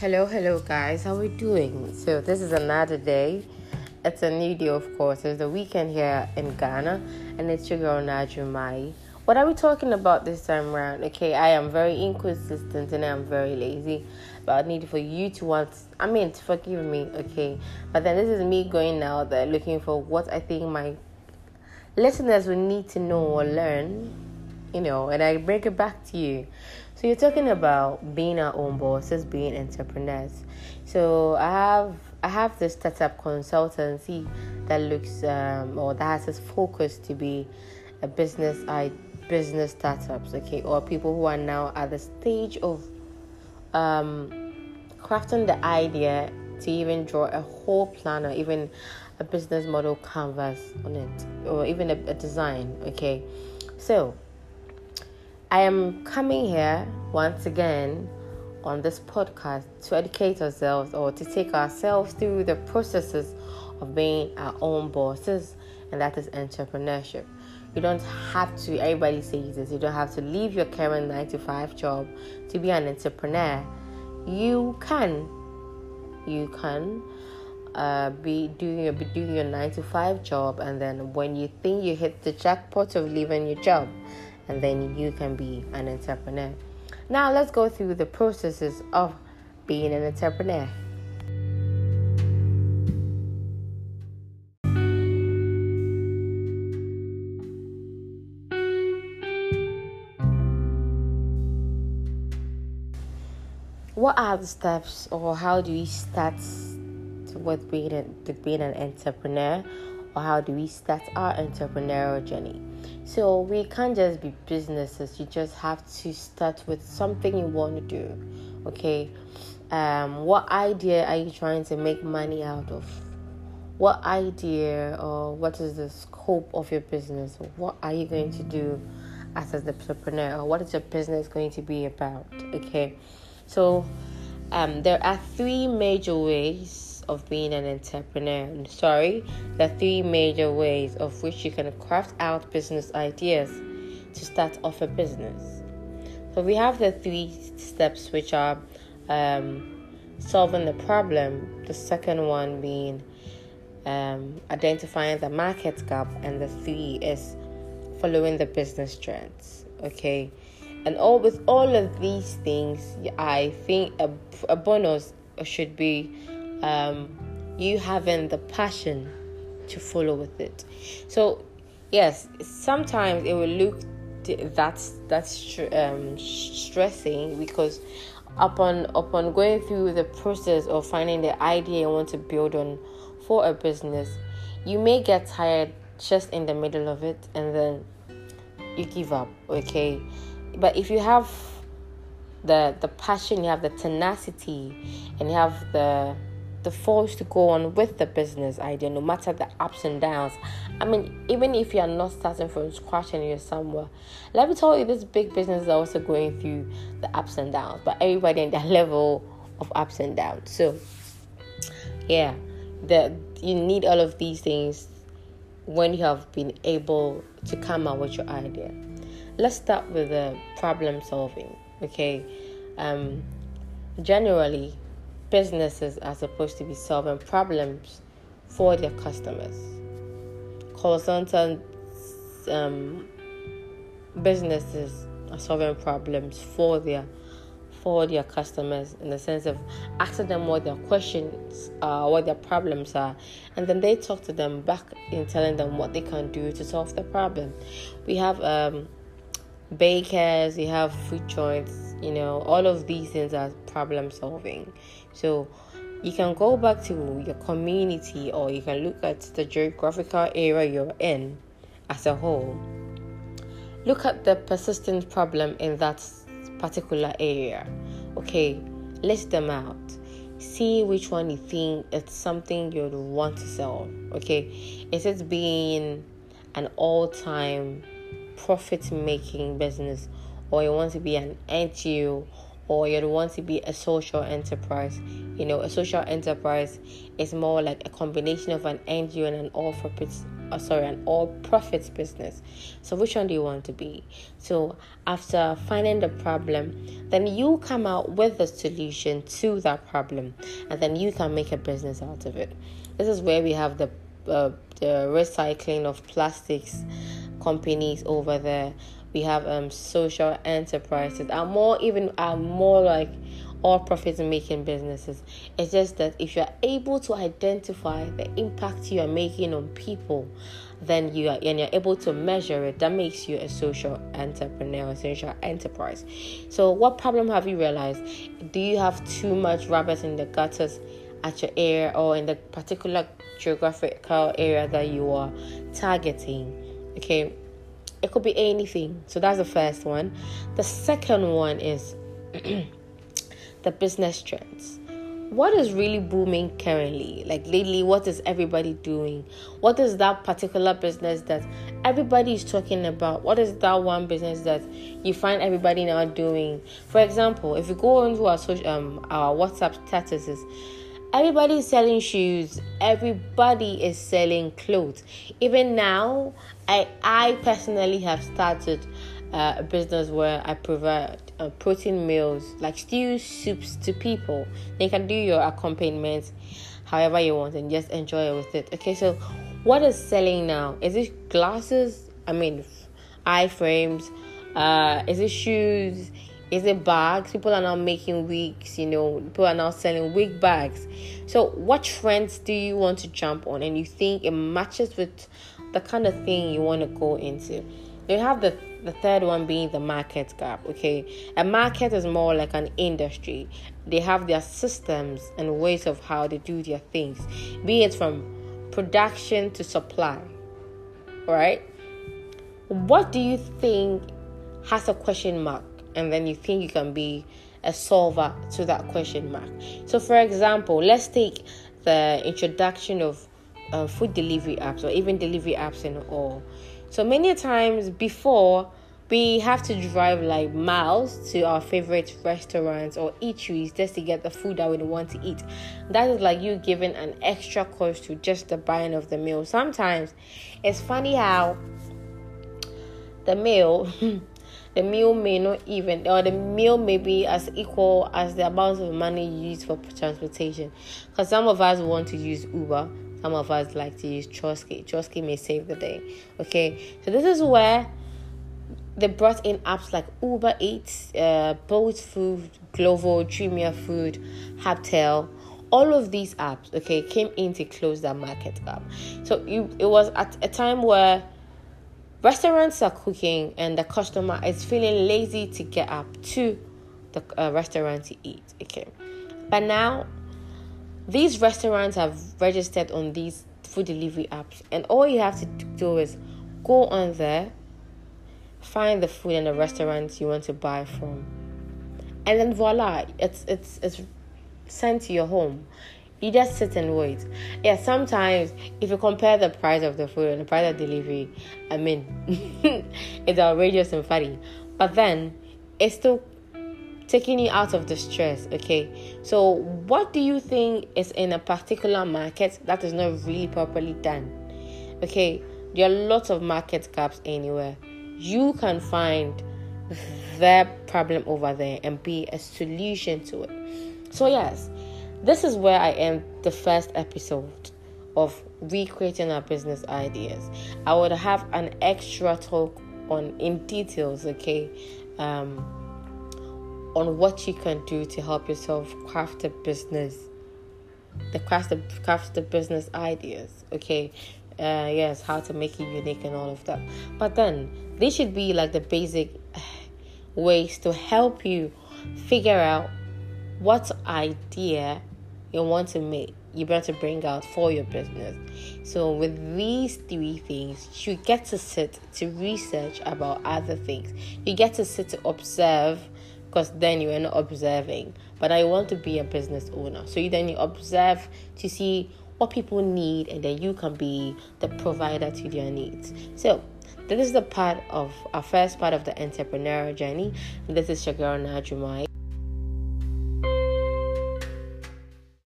Hello, hello, guys. How are we doing? So this is another day. It's a new day, of course. It's the weekend here in Ghana, and it's your girl Najumai. What are we talking about this time around? Okay, I am very inconsistent and I'm very lazy, but I need for you to want. I mean, to forgive me, okay. But then this is me going out there looking for what I think my listeners will need to know or learn, you know, and I bring it back to you. So you're talking about being our own bosses, being entrepreneurs. So I have I have this startup consultancy that looks um, or that has its focus to be a business I business startups, okay, or people who are now at the stage of um, crafting the idea to even draw a whole plan or even a business model canvas on it, or even a, a design, okay. So I am coming here once again on this podcast to educate ourselves or to take ourselves through the processes of being our own bosses, and that is entrepreneurship. You don't have to, everybody says this, you don't have to leave your current 9 to 5 job to be an entrepreneur. You can, you can uh, be doing your, be doing your 9 to 5 job, and then when you think you hit the jackpot of leaving your job, and then you can be an entrepreneur. Now, let's go through the processes of being an entrepreneur. What are the steps, or how do we start with being, a, to being an entrepreneur, or how do we start our entrepreneurial journey? So we can't just be businesses. You just have to start with something you want to do. Okay. Um, what idea are you trying to make money out of? What idea or what is the scope of your business? What are you going to do as an entrepreneur? What is your business going to be about? Okay. So um, there are three major ways of being an entrepreneur. Sorry, the three major ways of which you can craft out business ideas to start off a business. So we have the three steps, which are um, solving the problem. The second one being um, identifying the market gap, and the three is following the business trends. Okay, and all with all of these things, I think a, a bonus should be um, you having the passion to follow with it. So, yes, sometimes it will look that's that's um, stressing because upon upon going through the process of finding the idea you want to build on for a business, you may get tired just in the middle of it and then you give up. Okay, but if you have the the passion, you have the tenacity, and you have the the force to go on with the business idea, no matter the ups and downs. I mean, even if you are not starting from scratch and you're somewhere, let me tell you, this big business is also going through the ups and downs, but everybody in that level of ups and downs. So, yeah, the you need all of these things when you have been able to come up with your idea. Let's start with the problem solving. Okay, um, generally businesses are supposed to be solving problems for their customers. Center um, businesses are solving problems for their for their customers in the sense of asking them what their questions are, what their problems are, and then they talk to them back in telling them what they can do to solve the problem. We have um, bakers, we have food joints, you know, all of these things are problem solving. So you can go back to your community or you can look at the geographical area you're in as a whole. Look at the persistent problem in that particular area. Okay, list them out. See which one you think it's something you'd want to solve. Okay, is it being an all time profit making business or you want to be an NGO or you'd want to be a social enterprise. You know, a social enterprise is more like a combination of an NGO and an all profit uh, sorry, an all profits business. So which one do you want to be? So after finding the problem, then you come out with a solution to that problem, and then you can make a business out of it. This is where we have the uh, the recycling of plastics companies over there. We have um social enterprises are more even are more like all profit making businesses. It's just that if you're able to identify the impact you are making on people, then you are and you're able to measure it, that makes you a social entrepreneur, a social enterprise. So what problem have you realized? Do you have too much rabbits in the gutters at your area or in the particular geographical area that you are targeting? Okay. It could be anything. So that's the first one. The second one is the business trends. What is really booming currently? Like lately, what is everybody doing? What is that particular business that everybody is talking about? What is that one business that you find everybody now doing? For example, if you go into our social, um, our WhatsApp statuses, everybody is selling shoes everybody is selling clothes even now i i personally have started uh, a business where I provide uh, protein meals like stews, soups to people. You can do your accompaniments however you want and just enjoy it with it. Okay, so what is selling now? Is it glasses? I mean, eye frames? Uh, is it shoes? Is it bags? People are now making wigs, you know, people are now selling wig bags. So, what trends do you want to jump on and you think it matches with the kind of thing you want to go into? You have the the third one being the market gap. Okay, a market is more like an industry. They have their systems and ways of how they do their things, be it from production to supply. Right? What do you think has a question mark, and then you think you can be a solver to that question mark? So, for example, let's take the introduction of uh, food delivery apps or even delivery apps and all so many times before, we have to drive like miles to our favorite restaurants or eateries just to get the food that we want to eat. That is like you giving an extra cost to just the buying of the meal. Sometimes it's funny how the meal the meal may not even or the meal may be as equal as the amount of money used for transportation because some of us want to use uber some of us like to use Chosky. Chosky may save the day. Okay, so this is where they brought in apps like Uber Eats, uh, Bolt Food, Glovo, Jumia Food, Hubtel. All of these apps, okay, came in to close that market gap. So you, it was at a time where restaurants are cooking and the customer is feeling lazy to get up to the uh, restaurant to eat. Okay, but now these restaurants have registered on these food delivery apps, and all you have to do is go on there, find the food and the restaurant you want to buy from, and then voila, it's it's it's sent to your home. You just sit and wait. Yeah, sometimes if you compare the price of the food and the price of delivery, I mean, it's outrageous and funny. But then it's still taking you out of the stress. Okay, so what do you think is in a particular market that is not really properly done? Okay, there are lots of market gaps anywhere. You can find their problem over there and be a solution to it. So, yes, this is where I end the first episode of recreating our business ideas. I would have an extra talk on in details, okay? Um, on what you can do to help yourself craft a business the craft the craft the business ideas okay uh, yes how to make it unique and all of that but then they should be like the basic ways to help you figure out what idea you want to make you better bring out for your business so with these three things you get to sit to research about other things you get to sit to observe because then you are not observing. But I want to be a business owner. So you then you observe to see what people need and then you can be the provider to their needs. So this is the part of our first part of the entrepreneurial journey. This is Shagara Najumai.